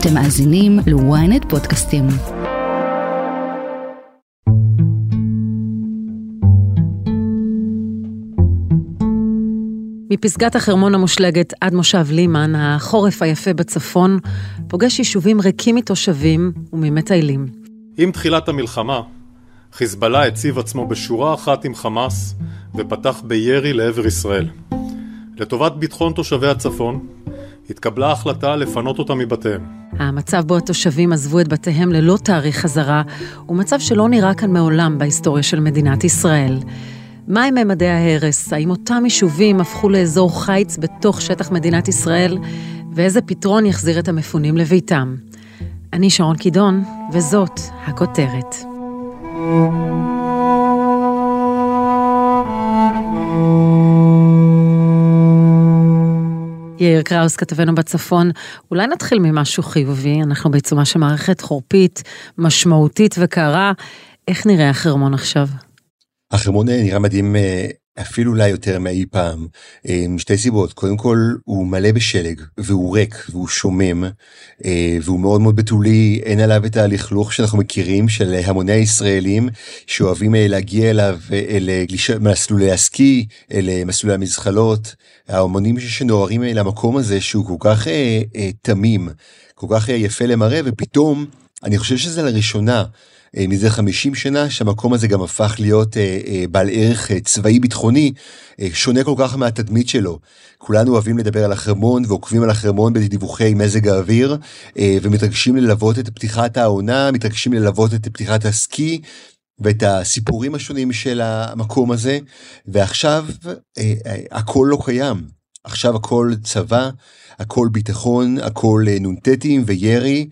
אתם מאזינים ל-ynet פודקאסטים. מפסגת החרמון המושלגת עד מושב לימן, החורף היפה בצפון פוגש יישובים ריקים מתושבים וממטיילים. עם תחילת המלחמה, חיזבאללה הציב עצמו בשורה אחת עם חמאס ופתח בירי לעבר ישראל. לטובת ביטחון תושבי הצפון, התקבלה החלטה לפנות אותם מבתיהם. המצב בו התושבים עזבו את בתיהם ללא תאריך חזרה, הוא מצב שלא נראה כאן מעולם בהיסטוריה של מדינת ישראל. מהם ממדי ההרס? האם אותם יישובים הפכו לאזור חיץ בתוך שטח מדינת ישראל? ואיזה פתרון יחזיר את המפונים לביתם? אני שרון קידון, וזאת הכותרת. יאיר קראוס, כתבנו בצפון, אולי נתחיל ממשהו חיובי, אנחנו בעיצומה של מערכת חורפית, משמעותית וקרה, איך נראה החרמון עכשיו? החרמון נראה מדהים אה, אפילו אולי יותר מאי פעם, אה, משתי סיבות, קודם כל הוא מלא בשלג והוא ריק והוא שומם אה, והוא מאוד מאוד בתולי, אין עליו את הלכלוך שאנחנו מכירים של המוני הישראלים שאוהבים להגיע אליו אל מסלולי הסקי, אל מסלולי המזחלות, ההמונים שנוערים למקום הזה שהוא כל כך תמים, כל כך יפה למראה ופתאום אני חושב שזה לראשונה. אה, מזה 50 שנה שהמקום הזה גם הפך להיות אה, אה, בעל ערך צבאי ביטחוני שונה כל כך מהתדמית שלו. כולנו אוהבים לדבר על החרמון ועוקבים על החרמון בדיווחי מזג האוויר ומתרגשים ללוות את פתיחת העונה, מתרגשים ללוות את פתיחת הסקי. ואת הסיפורים השונים של המקום הזה ועכשיו הכל לא קיים עכשיו הכל צבא הכל ביטחון הכל נ"טים וירי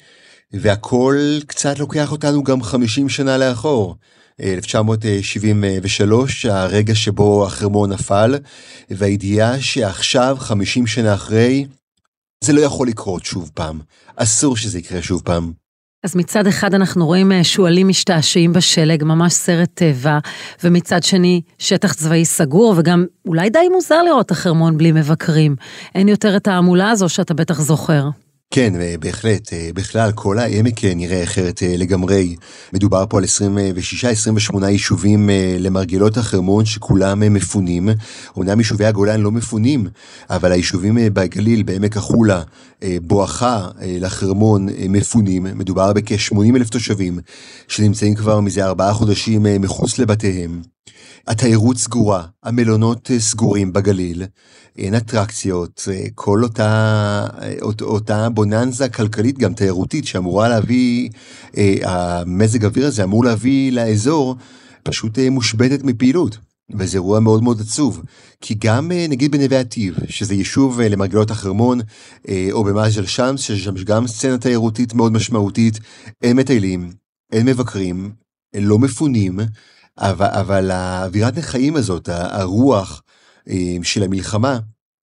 והכל קצת לוקח אותנו גם 50 שנה לאחור. 1973, הרגע שבו החרמון נפל, והידיעה שעכשיו, 50 שנה אחרי, זה לא יכול לקרות שוב פעם. אסור שזה יקרה שוב פעם. אז מצד אחד אנחנו רואים אה, שועלים משתעשעים בשלג, ממש סרט טבע, ומצד שני, שטח צבאי סגור, וגם אולי די מוזר לראות את החרמון בלי מבקרים. אין יותר את ההמולה הזו שאתה בטח זוכר. כן, אה, בהחלט. אה, בכלל, כל העמק אה, נראה אחרת לגמרי. מדובר פה על 26-28 יישובים למרגלות החרמון שכולם מפונים. אומנם יישובי הגולן לא מפונים, אבל היישובים בגליל, בעמק החולה, בואכה לחרמון מפונים. מדובר בכ-80 אלף תושבים שנמצאים כבר מזה ארבעה חודשים מחוץ לבתיהם. התיירות סגורה, המלונות סגורים בגליל, אין אטרקציות, כל אותה, אותה בוננזה כלכלית גם תיירותית שאמורה להביא, המזג אוויר הזה אמור להביא לאזור, פשוט מושבתת מפעילות. וזה אירוע מאוד מאוד עצוב, כי גם נגיד בנווה עתיב, שזה יישוב למרגלות החרמון, או במאז'ל שמס, שיש שם גם סצנה תיירותית מאוד משמעותית, אין מטיילים, אין מבקרים, לא מפונים, אבל, אבל האווירת החיים הזאת, הרוח אה, של המלחמה,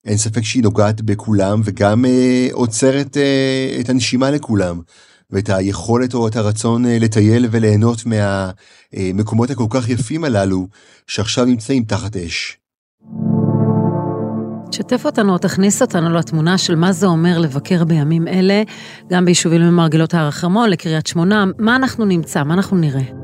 אין ספק שהיא נוגעת בכולם וגם אה, עוצרת אה, את הנשימה לכולם. ואת היכולת או את הרצון אה, לטייל וליהנות מהמקומות הכל כך יפים הללו שעכשיו נמצאים תחת אש. תשתף אותנו, תכניס אותנו לתמונה של מה זה אומר לבקר בימים אלה, גם ביישובים ממרגלות הר החרמון, לקריית שמונה, מה אנחנו נמצא, מה אנחנו נראה.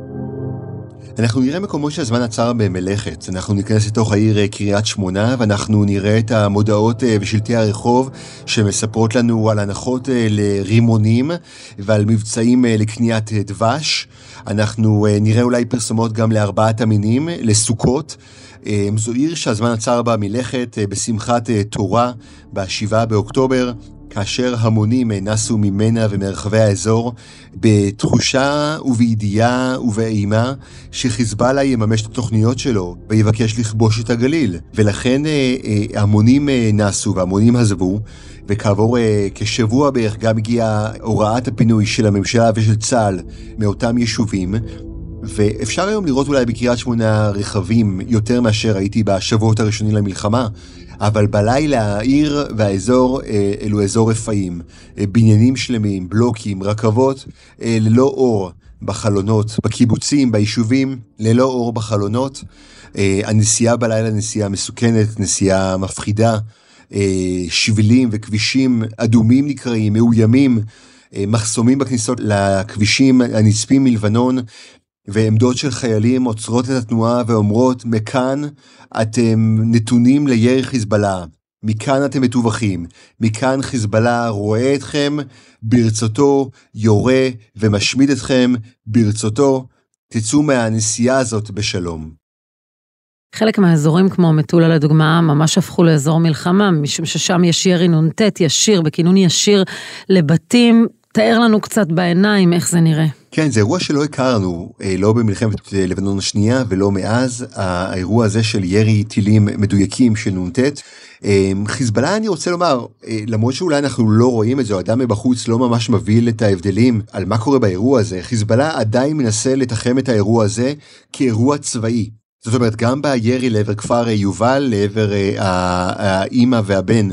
אנחנו נראה מקומות שהזמן עצר במלאכת, אנחנו ניכנס לתוך העיר אה, קריית שמונה ואנחנו נראה את המודעות אה, ושלטי הרחוב שמספרות לנו על הנחות אה, לרימונים ועל מבצעים לקניית דבש. אנחנו נראה אולי פרסומות גם לארבעת המינים, לסוכות. זו עיר שהזמן עצר בה מלכת בשמחת תורה ב-7 באוקטובר. כאשר המונים נסו ממנה ומרחבי האזור בתחושה ובידיעה ובאימה שחיזבאללה יממש את התוכניות שלו ויבקש לכבוש את הגליל. ולכן אה, אה, המונים אה, נסו והמונים עזבו, וכעבור כשבוע בערך גם הגיעה הוראת הפינוי של הממשלה ושל צה"ל מאותם יישובים. ואפשר היום לראות אולי בקריית שמונה רכבים יותר מאשר הייתי בשבועות הראשונים למלחמה, אבל בלילה העיר והאזור אה, אלו אזור רפאים. אה, בניינים שלמים, בלוקים, רכבות, אה, ללא אור בחלונות, בקיבוצים, ביישובים, ללא אור בחלונות. הנסיעה בלילה נסיעה מסוכנת, נסיעה מפחידה. שבילים וכבישים אדומים נקראים, מאוימים. מחסומים בכניסות לכבישים הנצפים מלבנון, ועמדות של חיילים עוצרות את התנועה ואומרות, מכאן אתם נתונים לירי חיזבאללה, מכאן אתם מטווחים, מכאן חיזבאללה רואה אתכם, ברצותו יורה ומשמיד אתכם, ברצותו תצאו מהנסיעה הזאת בשלום. חלק מהאזורים כמו מטולה לדוגמה ממש הפכו לאזור מלחמה, משום ששם יש ירי נ"ט ישיר, בכינון ישיר לבתים. תאר לנו קצת בעיניים איך זה נראה. כן, זה אירוע שלא הכרנו, אה, לא במלחמת אה, לבנון השנייה ולא מאז, האירוע הזה של ירי טילים מדויקים של נ"ט. אה, חיזבאללה אני רוצה לומר, למרות שאולי אנחנו לא רואים את זה, או אדם מבחוץ לא ממש מבהיל את ההבדלים על מה קורה באירוע הזה, חיזבאללה עדיין מנסה לתחם את האירוע הזה כאירוע צבאי. זאת אומרת, גם בירי לעבר כפר יובל, לעבר האימא והבן,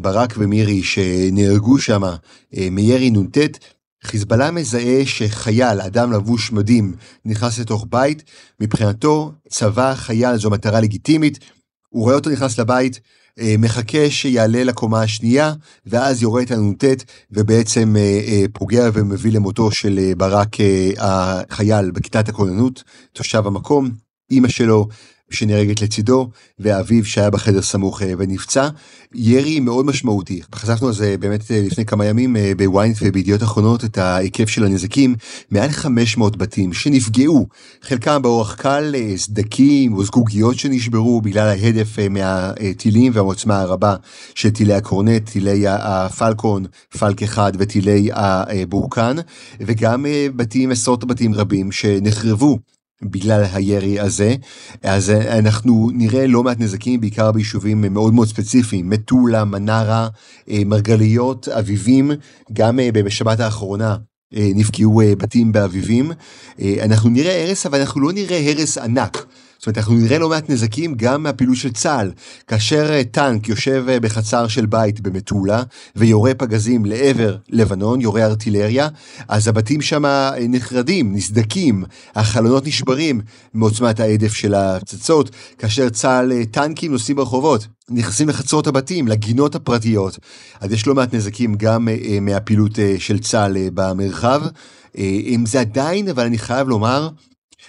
ברק ומירי, שנהרגו שם מירי נ"ט, חיזבאללה מזהה שחייל, אדם לבוש מדים, נכנס לתוך בית, מבחינתו צבא חייל זו מטרה לגיטימית, הוא רואה אותו נכנס לבית, אה, מחכה שיעלה לקומה השנייה, ואז יורה את הנ"ט ובעצם אה, אה, פוגע ומביא למותו של ברק החייל בכיתת הכוננות, תושב המקום. אימא שלו שנהרגת לצידו, ואביו שהיה בחדר סמוך אה, ונפצע. ירי מאוד משמעותי. חשפנו על זה באמת אה, לפני כמה ימים אה, בוויינט ובידיעות אחרונות את ההיקף של הנזקים. מעל 500 בתים שנפגעו, חלקם באורח קל, סדקים או זגוגיות שנשברו בגלל ההדף מהטילים והעוצמה הרבה של טילי הקורנט, טילי הפלקון, פלק אחד וטילי הבורקן, וגם בתים, עשרות בתים רבים שנחרבו. בגלל הירי הזה, אז אנחנו נראה לא מעט נזקים בעיקר ביישובים מאוד מאוד ספציפיים, מטולה, מנרה, אה, מרגליות, אביבים, גם אה, בשבת האחרונה אה, נפגעו בתים באביבים. אנחנו נראה הרס, אבל אנחנו לא נראה הרס ענק. זאת אומרת, אנחנו נראה לא מעט נזקים גם מהפעילות של צה"ל. כאשר אה, טנק יושב אה, בחצר של בית במטולה ויורה פגזים לעבר לבנון, יורה ארטילריה, אז הבתים שם אה, נחרדים, נסדקים, החלונות נשברים מעוצמת ההדף של הפצצות. כאשר צה"ל, טנקים נוסעים ברחובות, נכנסים לחצרות הבתים, לגינות הפרטיות. אז יש לא מעט נזקים גם מהפעילות של צה"ל במרחב. אם זה עדיין, אבל אני חייב לומר,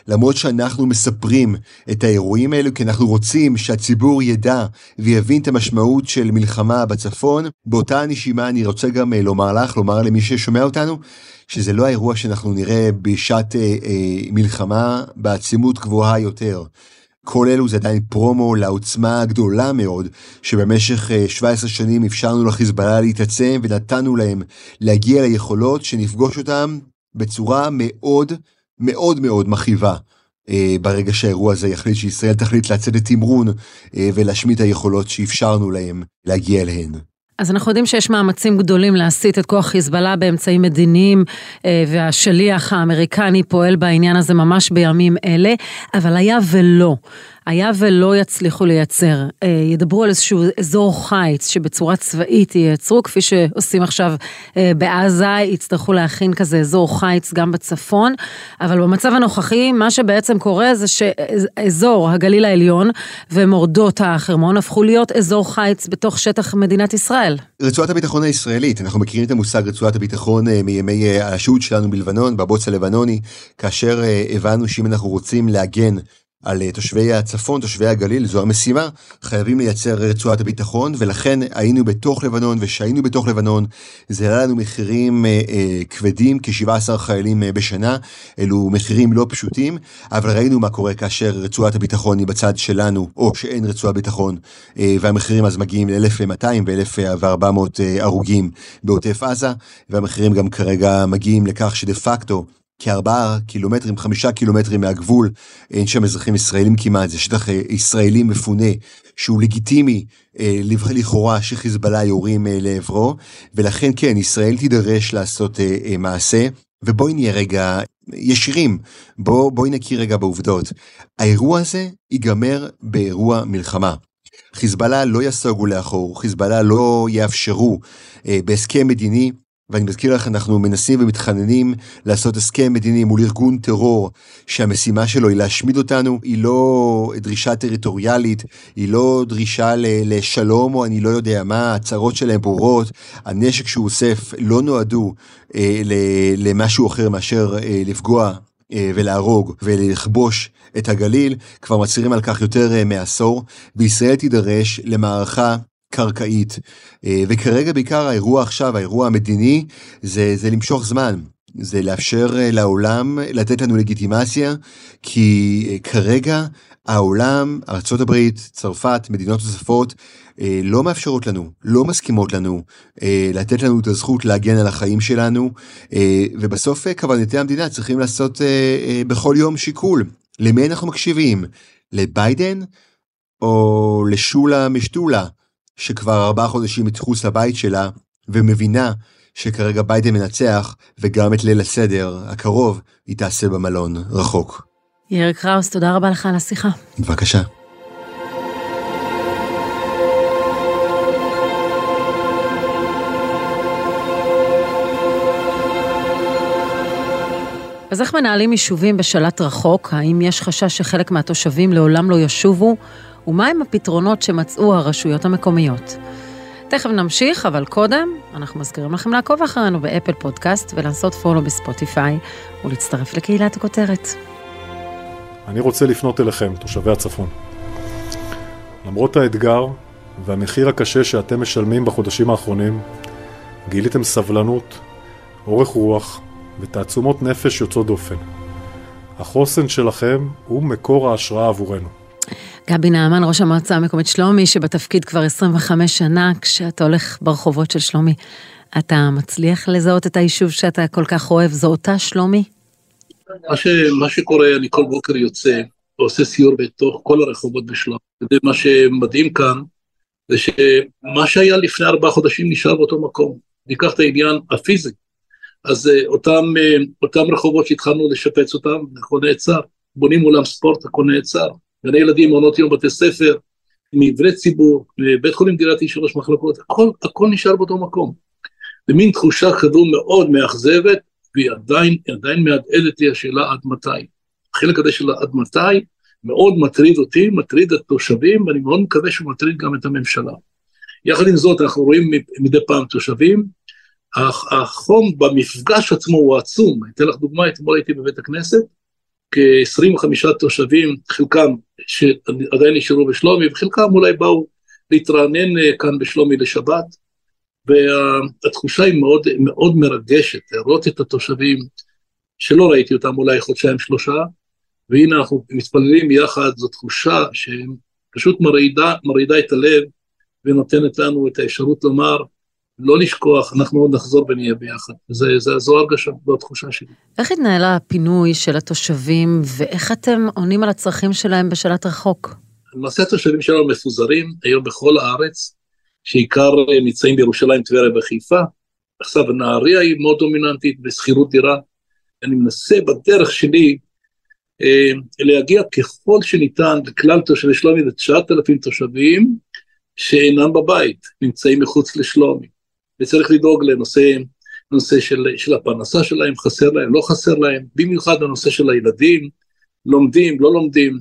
למרות שאנחנו מספרים את האירועים האלו, כי אנחנו רוצים שהציבור ידע ויבין את המשמעות של מלחמה בצפון, באותה נשימה אני רוצה גם אה, לומר לך, לומר למי ששומע אותנו, שזה לא האירוע שאנחנו נראה בשעת אה, אה, מלחמה בעצימות גבוהה יותר. כל אלו זה עדיין פרומו לעוצמה הגדולה מאוד, שבמשך 17 אה, שנים אפשרנו לחיזבאללה להתעצם ונתנו להם להגיע ליכולות שנפגוש אותם בצורה מאוד מאוד מאוד מכאיבה. אה, ברגע שהאירוע הזה יחליט שישראל תחליט לצאת לתמרון אה, ולהשמיד את היכולות שאפשרנו להם להגיע אליהן. אז אנחנו יודעים שיש מאמצים גדולים להסיט את כוח חיזבאללה באמצעים מדיניים, אה, והשליח האמריקני פועל בעניין הזה ממש בימים אלה, אבל היה ולא. היה ולא יצליחו לייצר, אה, ידברו על איזשהו אזור חיץ שבצורה צבאית ייצרו, כפי שעושים עכשיו אה, בעזה, יצטרכו להכין כזה אזור חיץ גם בצפון, אבל במצב הנוכחי, מה שבעצם קורה זה שאזור הגליל העליון ומורדות החרמון הפכו להיות אזור חיץ בתוך שטח מדינת ישראל. רצועת הביטחון הישראלית, אנחנו מכירים את המושג רצועת הביטחון אה, מימי השהות שלנו בלבנון, בבוץ הלבנוני, כאשר הבנו שאם אנחנו רוצים להגן על אה, תושבי הצפון, תושבי הגליל, זו המשימה, חייבים לייצר רצועת הביטחון, ולכן היינו בתוך לבנון, וכשהיינו בתוך לבנון, זה עלה לנו מחירים אה, אה, כבדים, כ-17 חיילים אה, בשנה, אלו מחירים לא פשוטים, אבל ראינו מה קורה כאשר רצועת הביטחון היא בצד שלנו, או שאין רצועת ביטחון, אה, והמחירים אז מגיעים ל-1200 ו-1400 אה, הרוגים בעוטף עזה, והמחירים גם כרגע מגיעים לכך שדה פקטו, כארבעה קילומטרים, חמישה קילומטרים מהגבול, אין שם אזרחים ישראלים כמעט, זה שטח אה, ישראלי מפונה, שהוא לגיטימי אה, לכאורה שחיזבאללה יורים אה, לעברו, ולכן כן, ישראל תידרש לעשות מעשה, ובואי נהיה רגע ישירים, בוא, בואי נכיר רגע בעובדות. האירוע הזה ייגמר באירוע מלחמה. חיזבאללה לא יסוגו לאחור, חיזבאללה לא יאפשרו בהסכם מדיני ואני מזכיר לך, אנחנו מנסים ומתחננים לעשות הסכם מדיני מול ארגון טרור שהמשימה שלו היא להשמיד אותנו, היא לא דרישה טריטוריאלית, היא לא דרישה לשלום או אני לא יודע מה, הצהרות שלהם ברורות, הנשק שהוא אוסף לא נועדו אה, למשהו אחר מאשר אה, לפגוע אה, ולהרוג ולכבוש את הגליל, כבר מצהירים על כך יותר אה, מעשור, וישראל תידרש למערכה קרקעית. אה, וכרגע בעיקר האירוע עכשיו, האירוע המדיני, זה, זה למשוך זמן. זה לאפשר אה, לעולם לתת לנו לגיטימציה, כי אה, כרגע העולם, ארה"ב, צרפת, מדינות נוספות, לא מאפשרות לנו, לא מסכימות לנו לתת לנו את הזכות להגן על החיים שלנו, ובסוף קברניטי המדינה צריכים לעשות בכל יום שיקול. למי אנחנו מקשיבים? לביידן או לשולה משתולה? שכבר ארבעה חודשים מחוץ לבית שלה, ומבינה שכרגע ביידן מנצח, וגם את ליל הסדר הקרוב היא תעשה במלון רחוק. יאיר קראוס, תודה רבה לך על השיחה. בבקשה. אז איך מנהלים יישובים בשלט רחוק? האם יש חשש שחלק מהתושבים לעולם לא ישובו? ומהם הפתרונות שמצאו הרשויות המקומיות. תכף נמשיך, אבל קודם, אנחנו מזכירים לכם לעקוב אחרינו באפל פודקאסט ולעשות פולו בספוטיפיי ולהצטרף לקהילת הכותרת. אני רוצה לפנות אליכם, תושבי הצפון. למרות האתגר והמחיר הקשה שאתם משלמים בחודשים האחרונים, גיליתם סבלנות, אורך רוח ותעצומות נפש יוצאות דופן. החוסן שלכם הוא מקור ההשראה עבורנו. גבי נעמן, ראש המועצה המקומית שלומי, שבתפקיד כבר 25 שנה, כשאתה הולך ברחובות של שלומי, אתה מצליח לזהות את היישוב שאתה כל כך אוהב, זו אותה שלומי? מה, ש, מה שקורה, אני כל בוקר יוצא ועושה סיור בתוך כל הרחובות בשלומי. מה שמדהים כאן, זה שמה שהיה לפני ארבעה חודשים נשאר באותו מקום. ניקח את העניין הפיזי. אז אה, אותם, אה, אותם רחובות שהתחלנו לשפץ אותם, הכל נעצר. בונים אולם ספורט, הכל נעצר. גני ילדים, מעונות יום, בתי ספר, מבני ציבור, בית חולים דירתי שלוש מחלקות, הכל, הכל נשאר באותו מקום. זה מין תחושה כזו מאוד מאכזבת, והיא עדיין, עדיין מהדהדת לי השאלה עד מתי. החלק הזה של עד מתי מאוד מטריד אותי, מטריד את התושבים, ואני מאוד מקווה שהוא מטריד גם את הממשלה. יחד עם זאת, אנחנו רואים מדי פעם תושבים, החום במפגש עצמו הוא עצום. אני אתן לך דוגמה, אתמול הייתי בבית הכנסת, כ-25 תושבים, חלקם שעדיין נשארו בשלומי, וחלקם אולי באו להתרענן אה, כאן בשלומי לשבת, והתחושה היא מאוד, מאוד מרגשת, לראות את התושבים שלא ראיתי אותם אולי חודשיים שלושה, והנה אנחנו מתפללים יחד, זו תחושה שפשוט מרעידה, מרעידה את הלב ונותנת לנו את האפשרות לומר, לא לשכוח, אנחנו עוד נחזור ונהיה ביחד. זה, זה, זו הרגשה, זו התחושה שלי. איך התנהל הפינוי של התושבים, ואיך אתם עונים על הצרכים שלהם בשלט רחוק? למעשה התושבים שלנו מפוזרים היום בכל הארץ, שעיקר נמצאים בירושלים, טבריה וחיפה. עכשיו נהריה היא מאוד דומיננטית בשכירות דירה. אני מנסה בדרך שלי אה, להגיע ככל שניתן לכלל תושבי שלומי, זה 9,000 תושבים שאינם בבית, נמצאים מחוץ לשלומי. וצריך לדאוג לנושא נושא של, של הפרנסה שלהם, חסר להם, לא חסר להם, במיוחד הנושא של הילדים, לומדים, לא לומדים.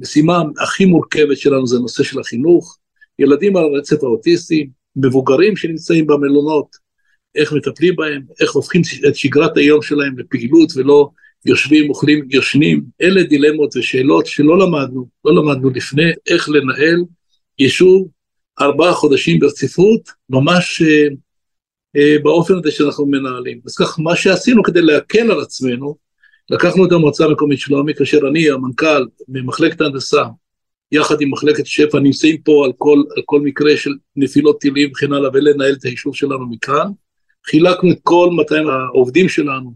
משימה הכי מורכבת שלנו זה הנושא של החינוך, ילדים על הרצף האוטיסטי, מבוגרים שנמצאים במלונות, איך מטפלים בהם, איך הופכים את שגרת היום שלהם לפעילות ולא יושבים, אוכלים, יושנים. אלה דילמות ושאלות שלא למדנו, לא למדנו לפני איך לנהל יישוב ארבעה חודשים ברציפות, ממש אה, באופן הזה שאנחנו מנהלים. אז כך, מה שעשינו כדי להקל על עצמנו, לקחנו את המועצה המקומית שלומי, כאשר אני, המנכ"ל ממחלקת ההנדסה, יחד עם מחלקת שפ"ע, נמצאים פה על כל, על כל מקרה של נפילות טילים וכן הלאה, ולנהל את היישוב שלנו מכאן. חילקנו את כל 200 העובדים שלנו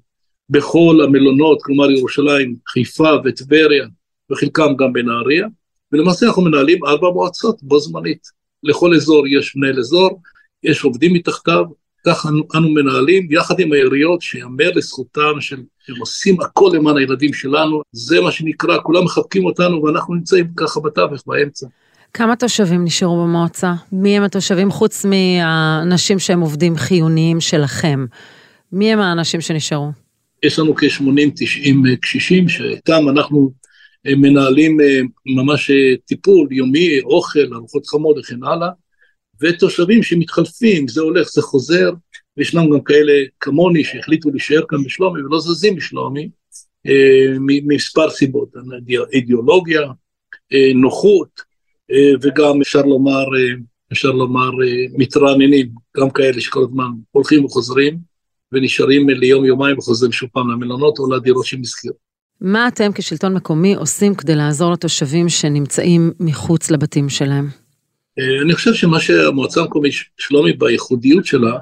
בכל המלונות, כלומר ירושלים, חיפה וטבריה, וחלקם גם בנהריה, ולמעשה אנחנו מנהלים ארבע מועצות בו זמנית. לכל אזור יש מנהל אזור, יש עובדים מתחתיו, כך אנו, אנו מנהלים יחד עם העיריות, שיאמר לזכותם שהם עושים הכל למען הילדים שלנו, זה מה שנקרא, כולם מחבקים אותנו ואנחנו נמצאים ככה בתווך, באמצע. כמה תושבים נשארו במועצה? מי הם התושבים חוץ מהאנשים שהם עובדים חיוניים שלכם? מי הם האנשים שנשארו? יש לנו כ-80-90 קשישים שאיתם אנחנו אה, מנהלים אה, ממש אה, טיפול יומי, אוכל, ארוחות חמות וכן הלאה, ותושבים שמתחלפים, זה הולך, זה חוזר, וישנם גם כאלה כמוני שהחליטו להישאר כאן בשלומי ולא זזים משלומי, ממספר סיבות, אידיאולוגיה, נוחות, וגם אפשר לומר, אפשר לומר מתרעננים, גם כאלה שכל הזמן הולכים וחוזרים, ונשארים ליום יומיים וחוזרים שוב פעם למלונות או לדירות שהם הזכירו. מה אתם כשלטון מקומי עושים כדי לעזור לתושבים שנמצאים מחוץ לבתים שלהם? אה, אני חושב שמה שהמועצה המקומית שלומי בייחודיות שלה,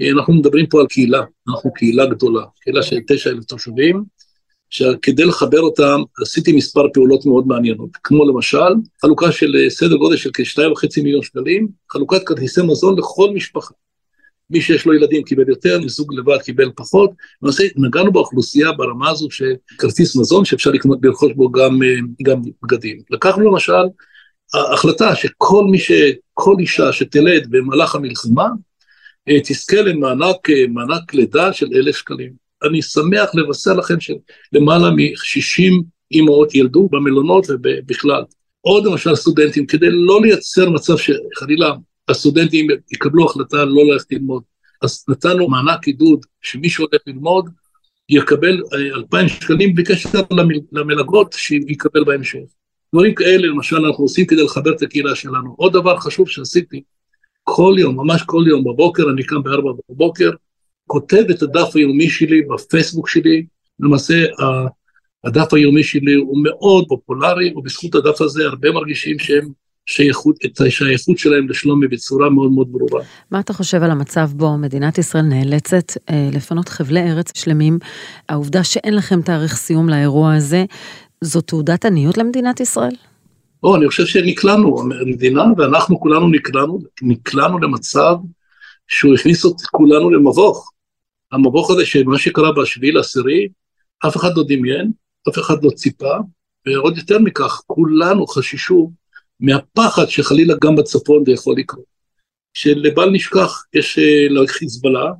אה, אנחנו מדברים פה על קהילה, אנחנו קהילה גדולה, קהילה של תשע אלף תושבים, שכדי לחבר אותם עשיתי מספר פעולות מאוד מעניינות, כמו למשל חלוקה של אה, סדר גודל של כשתיים וחצי מיליון שקלים, חלוקת כרטיסי מזון לכל משפחה. מי שיש לו ילדים קיבל יותר, זוג לבד קיבל פחות. למעשה נגענו באוכלוסייה ברמה הזו שכרטיס מזון שאפשר לרכוש בו גם, גם בגדים. לקחנו למשל החלטה שכל מי ש... כל אישה שתלד במהלך המלחמה אה, תזכה למענק אה, מענק לידה של אלף שקלים. אני שמח לבשר לכם שלמעלה מ-60 אימהות ילדו במלונות ובכלל. עוד למשל סטודנטים, כדי לא לייצר מצב שחלילה הסטודנטים יקבלו החלטה לא ללכת ללמוד. אז נתנו מענק עידוד שמי שהולך ללמוד יקבל אה, אלפיים שקלים בלי קשר למלגות שיקבל בהמשך. דברים כאלה למשל אנחנו עושים כדי לחבר את הקהילה שלנו. עוד דבר חשוב שעשיתי, כל יום, ממש כל יום בבוקר, אני קם בארבע בבוקר, כותב את הדף היומי שלי בפייסבוק שלי, למעשה הדף היומי שלי הוא מאוד פופולרי, ובזכות הדף הזה הרבה מרגישים שהם שייכות, את השייכות שלהם לשלומי בצורה מאוד מאוד ברורה. מה אתה חושב על המצב בו מדינת ישראל נאלצת אה, לפנות חבלי ארץ שלמים? העובדה שאין לכם תאריך סיום לאירוע הזה, זו תעודת עניות למדינת ישראל? או, אני חושב שנקלענו, המדינה ואנחנו כולנו נקלענו, נקלענו למצב שהוא הכניס את כולנו למבוך. המבוך הזה, שמה שקרה בשביעי לעשירי, אף אחד לא דמיין, אף אחד לא ציפה, ועוד יותר מכך, כולנו חששו מהפחד שחלילה גם בצפון זה יכול לקרות. שלבל נשכח, יש אה, לחיזבאללה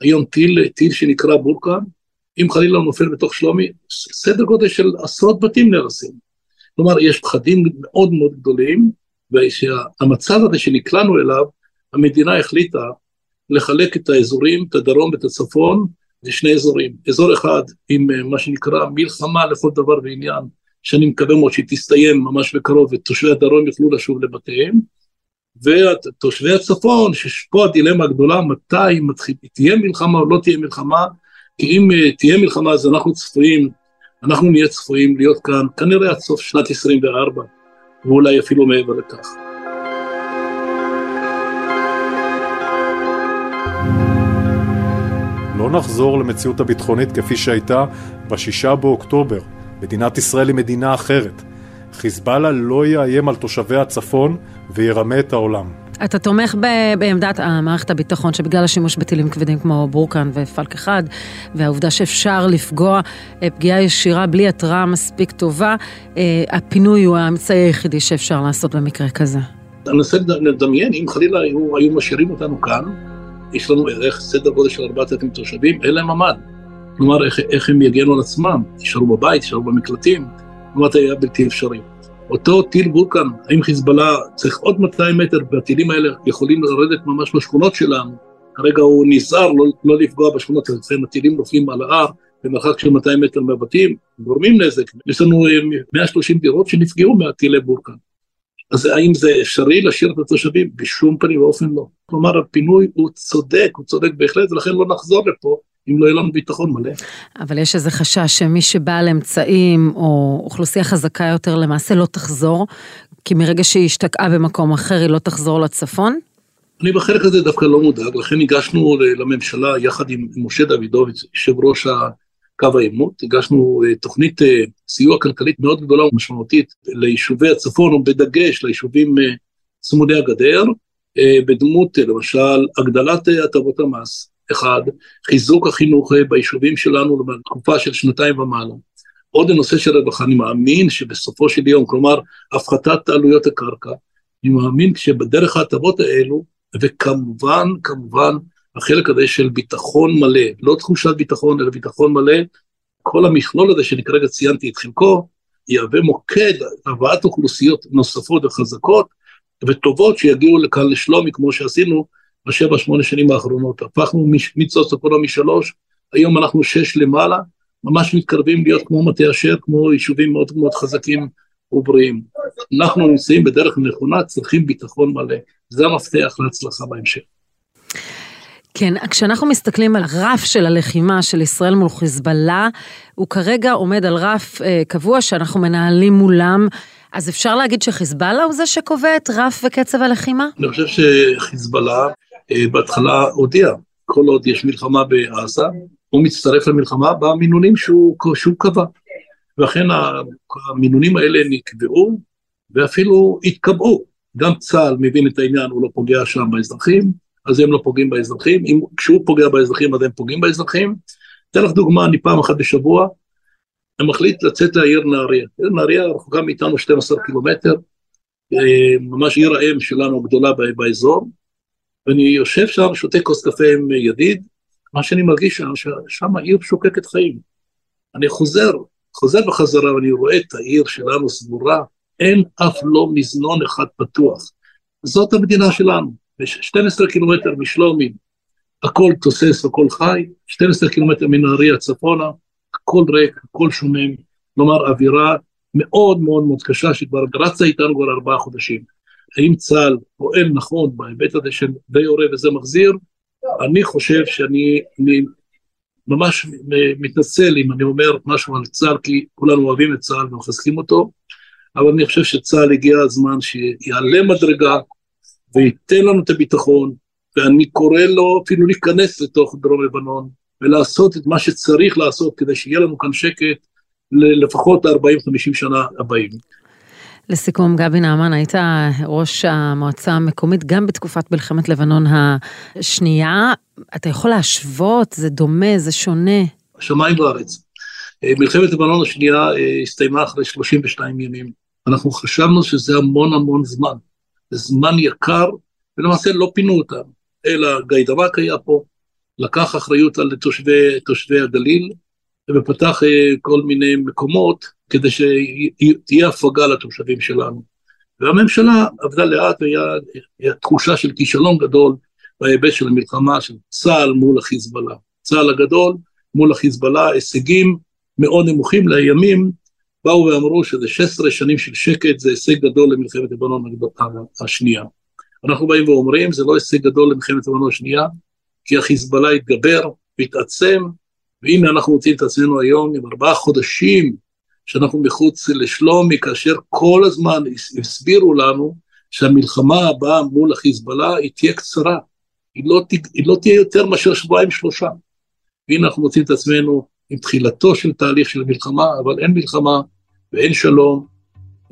היום טיל, טיל שנקרא בורקן, אם חלילה הוא נופל בתוך שלומי, סדר גודל של עשרות בתים נהרסים. כלומר, יש פחדים מאוד מאוד גדולים, ושהמצב הזה שנקלענו אליו, המדינה החליטה לחלק את האזורים, את הדרום ואת הצפון, לשני אזורים. אזור אחד עם אה, מה שנקרא מלחמה לכל דבר ועניין, שאני מקווה מאוד שהיא תסתיים ממש בקרוב ותושבי הדרום יוכלו לשוב לבתיהם, ותושבי הצפון, שפה הדילמה הגדולה, מתי מתחיל, תהיה מלחמה או לא תהיה מלחמה, כי אם uh, תהיה מלחמה אז אנחנו צפויים, אנחנו נהיה צפויים להיות כאן כנראה עד סוף שנת 24, ואולי אפילו מעבר לכך. לא נחזור למציאות הביטחונית כפי שהייתה בשישה באוקטובר. מדינת ישראל היא מדינה אחרת. חיזבאללה לא יאיים על תושבי הצפון וירמה את העולם. אתה תומך בעמדת מערכת הביטחון שבגלל השימוש בטילים כבדים כמו בורקן ופלק אחד והעובדה שאפשר לפגוע אה, פגיעה ישירה בלי התראה מספיק טובה, אה, הפינוי הוא האמצעי היחידי שאפשר לעשות במקרה כזה. אני מנסה לדמיין אם חלילה היו, היו משאירים אותנו כאן, יש לנו ערך סדר גודל של 4,000 תושבים, אין להם ממ"ד. כלומר, איך, איך הם יגנו על עצמם, יישארו בבית, יישארו במקלטים, כלומר, זה היה בלתי אפשרי. אותו טיל בורקן, האם חיזבאללה צריך עוד 200 מטר, והטילים האלה יכולים לרדת ממש בשכונות שלנו, כרגע הוא נזהר לא, לא לפגוע בשכונות, לפעמים הטילים נופלים על ההר, במרחק של 200 מטר מהבתים, גורמים נזק. יש לנו 130 אה, דירות שנפגעו מהטילי בורקן. אז האם זה אפשרי להשאיר את התושבים? בשום פנים ואופן לא. כלומר, הפינוי הוא צודק, הוא צודק בהחלט, ולכן לא נחזור לפה אם לא יהיה לנו ביטחון מלא. אבל יש איזה חשש שמי שבעל אמצעים או אוכלוסייה חזקה יותר למעשה לא תחזור, כי מרגע שהיא השתקעה במקום אחר היא לא תחזור לצפון? אני בחלק הזה דווקא לא מודאג, לכן ניגשנו לממשלה יחד עם משה דוידוביץ', יושב ראש קו העימות, הגשנו אה, תוכנית אה, סיוע כלכלית מאוד גדולה ומשמעותית ליישובי הצפון, ובדגש ליישובים אה, צמודי הגדר, בדמות למשל הגדלת הטבות המס, אחד, חיזוק החינוך ביישובים שלנו לתקופה של שנתיים ומעלה. עוד הנושא של רווחה, אני מאמין שבסופו של יום, כלומר, הפחתת עלויות הקרקע, אני מאמין שבדרך ההטבות האלו, וכמובן, כמובן, החלק הזה של ביטחון מלא, לא תחושת ביטחון, אלא ביטחון מלא, כל המכלול הזה שאני כרגע ציינתי את חלקו, יהווה מוקד הבאת אוכלוסיות נוספות וחזקות וטובות שיגיעו לכאן לשלומי, כמו שעשינו בשבע, שמונה שנים האחרונות. הפכנו מצוץ-אקונה משלוש, היום אנחנו שש למעלה, ממש מתקרבים להיות כמו מטה אשר, כמו יישובים מאוד מאוד חזקים ובריאים. אנחנו נמצאים בדרך נכונה, צריכים ביטחון מלא. זה המפתח להצלחה בהמשך. כן, כשאנחנו מסתכלים על רף של הלחימה של ישראל מול חיזבאללה, הוא כרגע עומד על רף אה, קבוע שאנחנו מנהלים מולם. אז אפשר להגיד שחיזבאללה הוא זה שקובע את רף וקצב הלחימה? אני חושב שחיזבאללה בהתחלה הודיע, כל עוד יש מלחמה בעזה, הוא מצטרף למלחמה במינונים שהוא, שהוא קבע. ואכן המינונים האלה נקבעו ואפילו התקבעו. גם צה"ל מבין את העניין, הוא לא פוגע שם באזרחים, אז הם לא פוגעים באזרחים, אם, כשהוא פוגע באזרחים אז הם פוגעים באזרחים. אתן לך דוגמה, אני פעם אחת בשבוע, אני מחליט לצאת לעיר נהריה. עיר נהריה רחוקה מאיתנו 12 קילומטר, אה, ממש עיר האם שלנו הגדולה באזור, ואני יושב שם, שותה כוס קפה עם ידיד, מה שאני מרגיש שם, ששם העיר שוקקת חיים. אני חוזר, חוזר בחזרה ואני רואה את העיר שלנו סגורה, אין אף לא מזנון אחד פתוח. זאת המדינה שלנו. 12 קילומטר משלומי, הכל תוסס, הכל חי, 12 קילומטר מנהריה צפונה, הכל ריק, הכל שומם, כלומר אווירה מאוד מאוד מאוד קשה שכבר רצה איתנו כבר ארבעה חודשים. האם צה"ל פועל נכון בהיבט הזה של די יורה וזה מחזיר? אני חושב שאני אני ממש מתנצל אם אני אומר משהו על צה"ל, כי כולנו אוהבים את צה"ל ומחזקים אותו, אבל אני חושב שצה"ל הגיע הזמן שיעלה מדרגה, וייתן לנו את הביטחון, ואני קורא לו אפילו להיכנס לתוך דרום לבנון, ולעשות את מה שצריך לעשות כדי שיהיה לנו כאן שקט לפחות 40-50 שנה הבאים. לסיכום, גבי נעמן, היית ראש המועצה המקומית גם בתקופת מלחמת לבנון השנייה. אתה יכול להשוות? זה דומה, זה שונה? שמיים וארץ. אה, מלחמת לבנון השנייה אה, הסתיימה אחרי 32 ימים. אנחנו חשבנו שזה המון המון זמן. זמן יקר, ולמעשה לא פינו אותם, אלא גיידמק היה פה, לקח אחריות על תושבי, תושבי הגליל, ופתח אה, כל מיני מקומות כדי שתהיה הפגה לתושבים שלנו. והממשלה עבדה לאט, והיה תחושה של כישלון גדול בהיבט של המלחמה של צה"ל מול החיזבאללה. צה"ל הגדול מול החיזבאללה, הישגים מאוד נמוכים לימים באו ואמרו שזה 16 שנים של שקט, זה הישג גדול למלחמת לבנון השנייה. אנחנו באים ואומרים, זה לא הישג גדול למלחמת לבנון השנייה, כי החיזבאללה התגבר והתעצם, והנה אנחנו מוצאים את עצמנו היום עם ארבעה חודשים שאנחנו מחוץ לשלומי, כאשר כל הזמן הסבירו לנו שהמלחמה הבאה מול החיזבאללה היא תהיה קצרה, היא לא, היא לא תהיה יותר מאשר שבועיים שלושה. והנה אנחנו מוצאים את עצמנו עם תחילתו של תהליך של מלחמה, אבל אין מלחמה ואין שלום,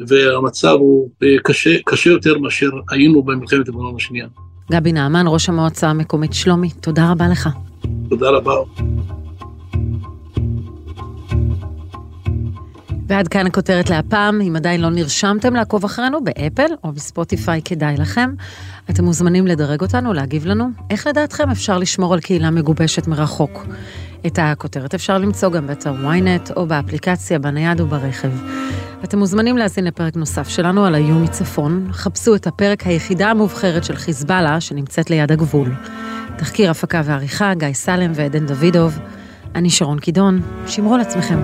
והמצב הוא קשה, קשה יותר מאשר היינו במלחמת לבנון השנייה. גבי נעמן, ראש המועצה המקומית שלומי, תודה רבה לך. תודה רבה. ועד כאן הכותרת להפעם, אם עדיין לא נרשמתם לעקוב אחרינו באפל או בספוטיפיי כדאי לכם. אתם מוזמנים לדרג אותנו, להגיב לנו. איך לדעתכם אפשר לשמור על קהילה מגובשת מרחוק? את הכותרת אפשר למצוא גם באתר ynet או באפליקציה, בנייד וברכב. אתם מוזמנים להאזין לפרק נוסף שלנו על האיום מצפון. חפשו את הפרק היחידה המובחרת של חיזבאללה שנמצאת ליד הגבול. תחקיר הפקה ועריכה, גיא סלם ועדן דוידוב. אני שרון קידון, שמרו על עצמכם.